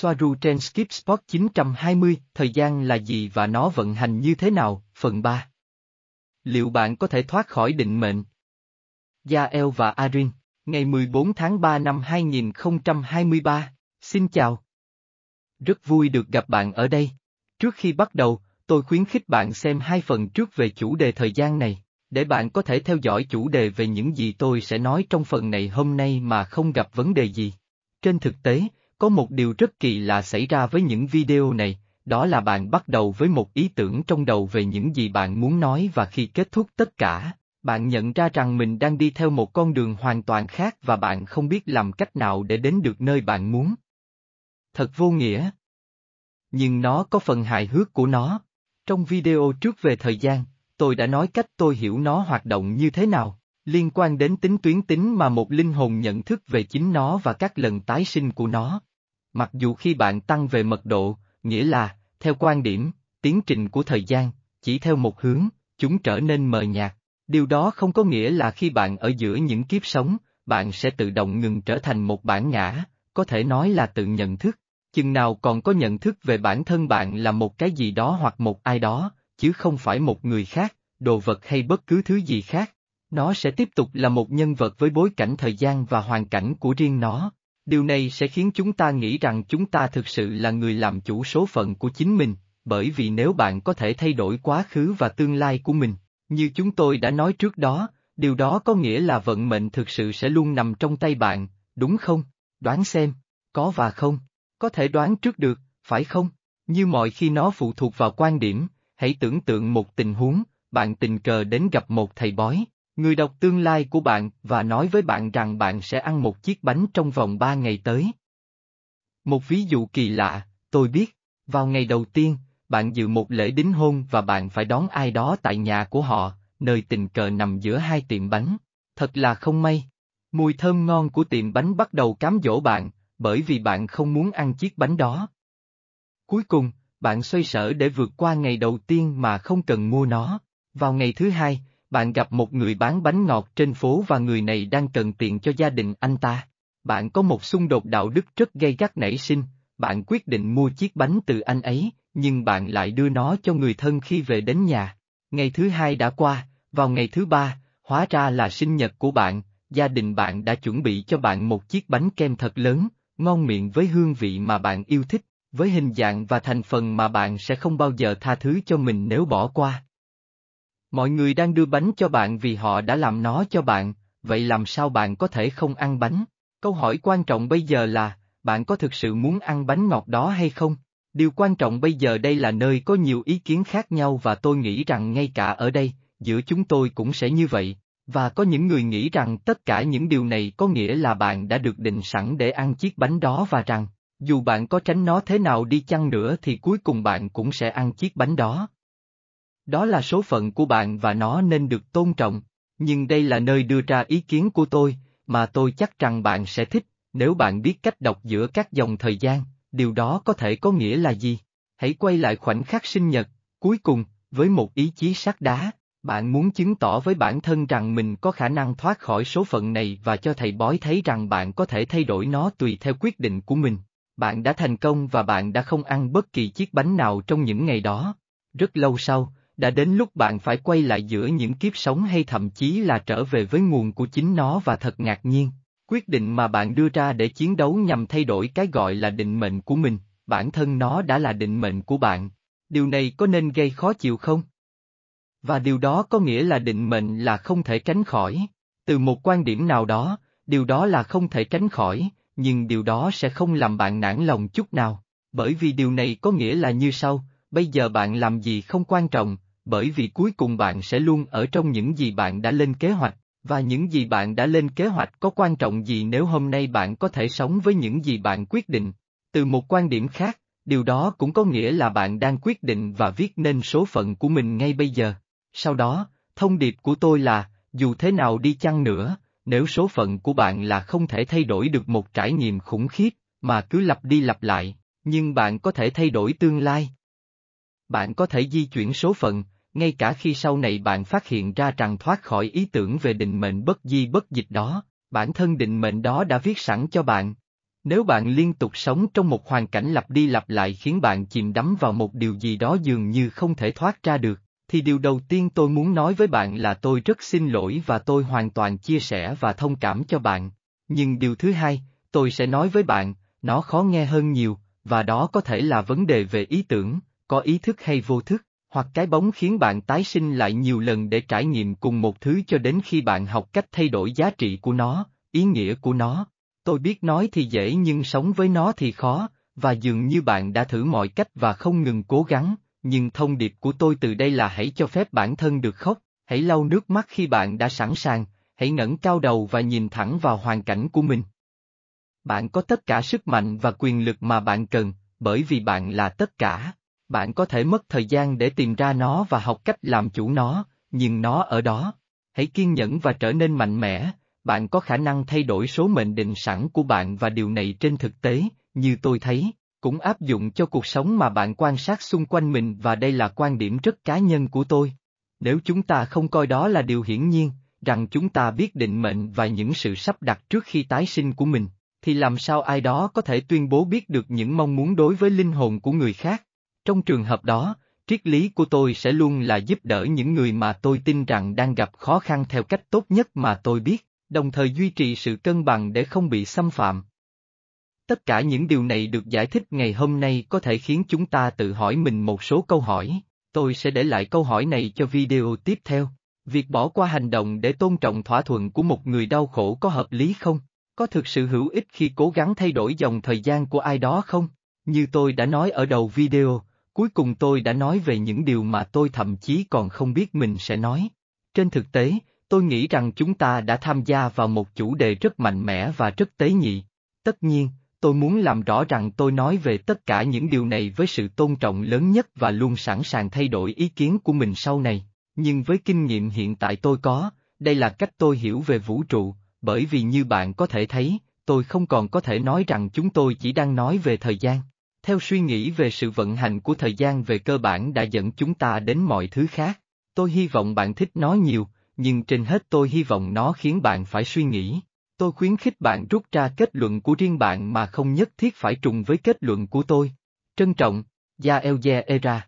Soaru trên Skip Spot 920, thời gian là gì và nó vận hành như thế nào, phần 3. Liệu bạn có thể thoát khỏi định mệnh? Yael và Arin, ngày 14 tháng 3 năm 2023, xin chào. Rất vui được gặp bạn ở đây. Trước khi bắt đầu, tôi khuyến khích bạn xem hai phần trước về chủ đề thời gian này, để bạn có thể theo dõi chủ đề về những gì tôi sẽ nói trong phần này hôm nay mà không gặp vấn đề gì. Trên thực tế, có một điều rất kỳ lạ xảy ra với những video này, đó là bạn bắt đầu với một ý tưởng trong đầu về những gì bạn muốn nói và khi kết thúc tất cả, bạn nhận ra rằng mình đang đi theo một con đường hoàn toàn khác và bạn không biết làm cách nào để đến được nơi bạn muốn. Thật vô nghĩa. Nhưng nó có phần hài hước của nó. Trong video trước về thời gian, tôi đã nói cách tôi hiểu nó hoạt động như thế nào, liên quan đến tính tuyến tính mà một linh hồn nhận thức về chính nó và các lần tái sinh của nó. Mặc dù khi bạn tăng về mật độ, nghĩa là, theo quan điểm, tiến trình của thời gian, chỉ theo một hướng, chúng trở nên mờ nhạt. Điều đó không có nghĩa là khi bạn ở giữa những kiếp sống, bạn sẽ tự động ngừng trở thành một bản ngã, có thể nói là tự nhận thức. Chừng nào còn có nhận thức về bản thân bạn là một cái gì đó hoặc một ai đó, chứ không phải một người khác, đồ vật hay bất cứ thứ gì khác. Nó sẽ tiếp tục là một nhân vật với bối cảnh thời gian và hoàn cảnh của riêng nó. Điều này sẽ khiến chúng ta nghĩ rằng chúng ta thực sự là người làm chủ số phận của chính mình, bởi vì nếu bạn có thể thay đổi quá khứ và tương lai của mình, như chúng tôi đã nói trước đó, điều đó có nghĩa là vận mệnh thực sự sẽ luôn nằm trong tay bạn, đúng không? Đoán xem, có và không, có thể đoán trước được, phải không? Như mọi khi nó phụ thuộc vào quan điểm, hãy tưởng tượng một tình huống, bạn tình cờ đến gặp một thầy bói, người đọc tương lai của bạn và nói với bạn rằng bạn sẽ ăn một chiếc bánh trong vòng 3 ngày tới. Một ví dụ kỳ lạ, tôi biết, vào ngày đầu tiên, bạn dự một lễ đính hôn và bạn phải đón ai đó tại nhà của họ, nơi tình cờ nằm giữa hai tiệm bánh. Thật là không may. Mùi thơm ngon của tiệm bánh bắt đầu cám dỗ bạn, bởi vì bạn không muốn ăn chiếc bánh đó. Cuối cùng, bạn xoay sở để vượt qua ngày đầu tiên mà không cần mua nó. Vào ngày thứ hai, bạn gặp một người bán bánh ngọt trên phố và người này đang cần tiền cho gia đình anh ta. Bạn có một xung đột đạo đức rất gây gắt nảy sinh, bạn quyết định mua chiếc bánh từ anh ấy, nhưng bạn lại đưa nó cho người thân khi về đến nhà. Ngày thứ hai đã qua, vào ngày thứ ba, hóa ra là sinh nhật của bạn, gia đình bạn đã chuẩn bị cho bạn một chiếc bánh kem thật lớn, ngon miệng với hương vị mà bạn yêu thích, với hình dạng và thành phần mà bạn sẽ không bao giờ tha thứ cho mình nếu bỏ qua. Mọi người đang đưa bánh cho bạn vì họ đã làm nó cho bạn, vậy làm sao bạn có thể không ăn bánh? Câu hỏi quan trọng bây giờ là, bạn có thực sự muốn ăn bánh ngọt đó hay không? Điều quan trọng bây giờ đây là nơi có nhiều ý kiến khác nhau và tôi nghĩ rằng ngay cả ở đây, giữa chúng tôi cũng sẽ như vậy, và có những người nghĩ rằng tất cả những điều này có nghĩa là bạn đã được định sẵn để ăn chiếc bánh đó và rằng, dù bạn có tránh nó thế nào đi chăng nữa thì cuối cùng bạn cũng sẽ ăn chiếc bánh đó. Đó là số phận của bạn và nó nên được tôn trọng, nhưng đây là nơi đưa ra ý kiến của tôi, mà tôi chắc rằng bạn sẽ thích, nếu bạn biết cách đọc giữa các dòng thời gian, điều đó có thể có nghĩa là gì? Hãy quay lại khoảnh khắc sinh nhật, cuối cùng, với một ý chí sắt đá, bạn muốn chứng tỏ với bản thân rằng mình có khả năng thoát khỏi số phận này và cho thầy bói thấy rằng bạn có thể thay đổi nó tùy theo quyết định của mình. Bạn đã thành công và bạn đã không ăn bất kỳ chiếc bánh nào trong những ngày đó. Rất lâu sau, đã đến lúc bạn phải quay lại giữa những kiếp sống hay thậm chí là trở về với nguồn của chính nó và thật ngạc nhiên. Quyết định mà bạn đưa ra để chiến đấu nhằm thay đổi cái gọi là định mệnh của mình, bản thân nó đã là định mệnh của bạn. Điều này có nên gây khó chịu không? Và điều đó có nghĩa là định mệnh là không thể tránh khỏi. Từ một quan điểm nào đó, điều đó là không thể tránh khỏi, nhưng điều đó sẽ không làm bạn nản lòng chút nào. Bởi vì điều này có nghĩa là như sau, bây giờ bạn làm gì không quan trọng, bởi vì cuối cùng bạn sẽ luôn ở trong những gì bạn đã lên kế hoạch, và những gì bạn đã lên kế hoạch có quan trọng gì nếu hôm nay bạn có thể sống với những gì bạn quyết định. Từ một quan điểm khác, điều đó cũng có nghĩa là bạn đang quyết định và viết nên số phận của mình ngay bây giờ. Sau đó, thông điệp của tôi là, dù thế nào đi chăng nữa, nếu số phận của bạn là không thể thay đổi được một trải nghiệm khủng khiếp, mà cứ lặp đi lặp lại, nhưng bạn có thể thay đổi tương lai. Bạn có thể di chuyển số phận, ngay cả khi sau này bạn phát hiện ra rằng thoát khỏi ý tưởng về định mệnh bất di bất dịch đó, bản thân định mệnh đó đã viết sẵn cho bạn. Nếu bạn liên tục sống trong một hoàn cảnh lặp đi lặp lại khiến bạn chìm đắm vào một điều gì đó dường như không thể thoát ra được, thì điều đầu tiên tôi muốn nói với bạn là tôi rất xin lỗi và tôi hoàn toàn chia sẻ và thông cảm cho bạn. Nhưng điều thứ hai, tôi sẽ nói với bạn, nó khó nghe hơn nhiều, và đó có thể là vấn đề về ý tưởng, có ý thức hay vô thức, hoặc cái bóng khiến bạn tái sinh lại nhiều lần để trải nghiệm cùng một thứ cho đến khi bạn học cách thay đổi giá trị của nó, ý nghĩa của nó. Tôi biết nói thì dễ nhưng sống với nó thì khó, và dường như bạn đã thử mọi cách và không ngừng cố gắng, nhưng thông điệp của tôi từ đây là hãy cho phép bản thân được khóc, hãy lau nước mắt khi bạn đã sẵn sàng, hãy ngẩng cao đầu và nhìn thẳng vào hoàn cảnh của mình. Bạn có tất cả sức mạnh và quyền lực mà bạn cần, bởi vì bạn là tất cả. Bạn có thể mất thời gian để tìm ra nó và học cách làm chủ nó, nhưng nó ở đó. Hãy kiên nhẫn và trở nên mạnh mẽ, bạn có khả năng thay đổi số mệnh định sẵn của bạn và điều này trên thực tế, như tôi thấy, cũng áp dụng cho cuộc sống mà bạn quan sát xung quanh mình và đây là quan điểm rất cá nhân của tôi. Nếu chúng ta không coi đó là điều hiển nhiên, rằng chúng ta biết định mệnh và những sự sắp đặt trước khi tái sinh của mình, thì làm sao ai đó có thể tuyên bố biết được những mong muốn đối với linh hồn của người khác? Trong trường hợp đó, triết lý của tôi sẽ luôn là giúp đỡ những người mà tôi tin rằng đang gặp khó khăn theo cách tốt nhất mà tôi biết, đồng thời duy trì sự cân bằng để không bị xâm phạm. Tất cả những điều này được giải thích ngày hôm nay có thể khiến chúng ta tự hỏi mình một số câu hỏi, tôi sẽ để lại câu hỏi này cho video tiếp theo. Việc bỏ qua hành động để tôn trọng thỏa thuận của một người đau khổ có hợp lý không? Có thực sự hữu ích khi cố gắng thay đổi dòng thời gian của ai đó không? Như tôi đã nói ở đầu video, cuối cùng tôi đã nói về những điều mà tôi thậm chí còn không biết mình sẽ nói. Trên thực tế, tôi nghĩ rằng chúng ta đã tham gia vào một chủ đề rất mạnh mẽ và rất tế nhị. Tất nhiên, tôi muốn làm rõ rằng tôi nói về tất cả những điều này với sự tôn trọng lớn nhất và luôn sẵn sàng thay đổi ý kiến của mình sau này. Nhưng với kinh nghiệm hiện tại tôi có, đây là cách tôi hiểu về vũ trụ, bởi vì như bạn có thể thấy, tôi không còn có thể nói rằng chúng tôi chỉ đang nói về thời gian. Theo suy nghĩ về sự vận hành của thời gian về cơ bản đã dẫn chúng ta đến mọi thứ khác. Tôi hy vọng bạn thích nó nhiều, nhưng trên hết tôi hy vọng nó khiến bạn phải suy nghĩ. Tôi khuyến khích bạn rút ra kết luận của riêng bạn mà không nhất thiết phải trùng với kết luận của tôi. Trân trọng, Gia Elze Era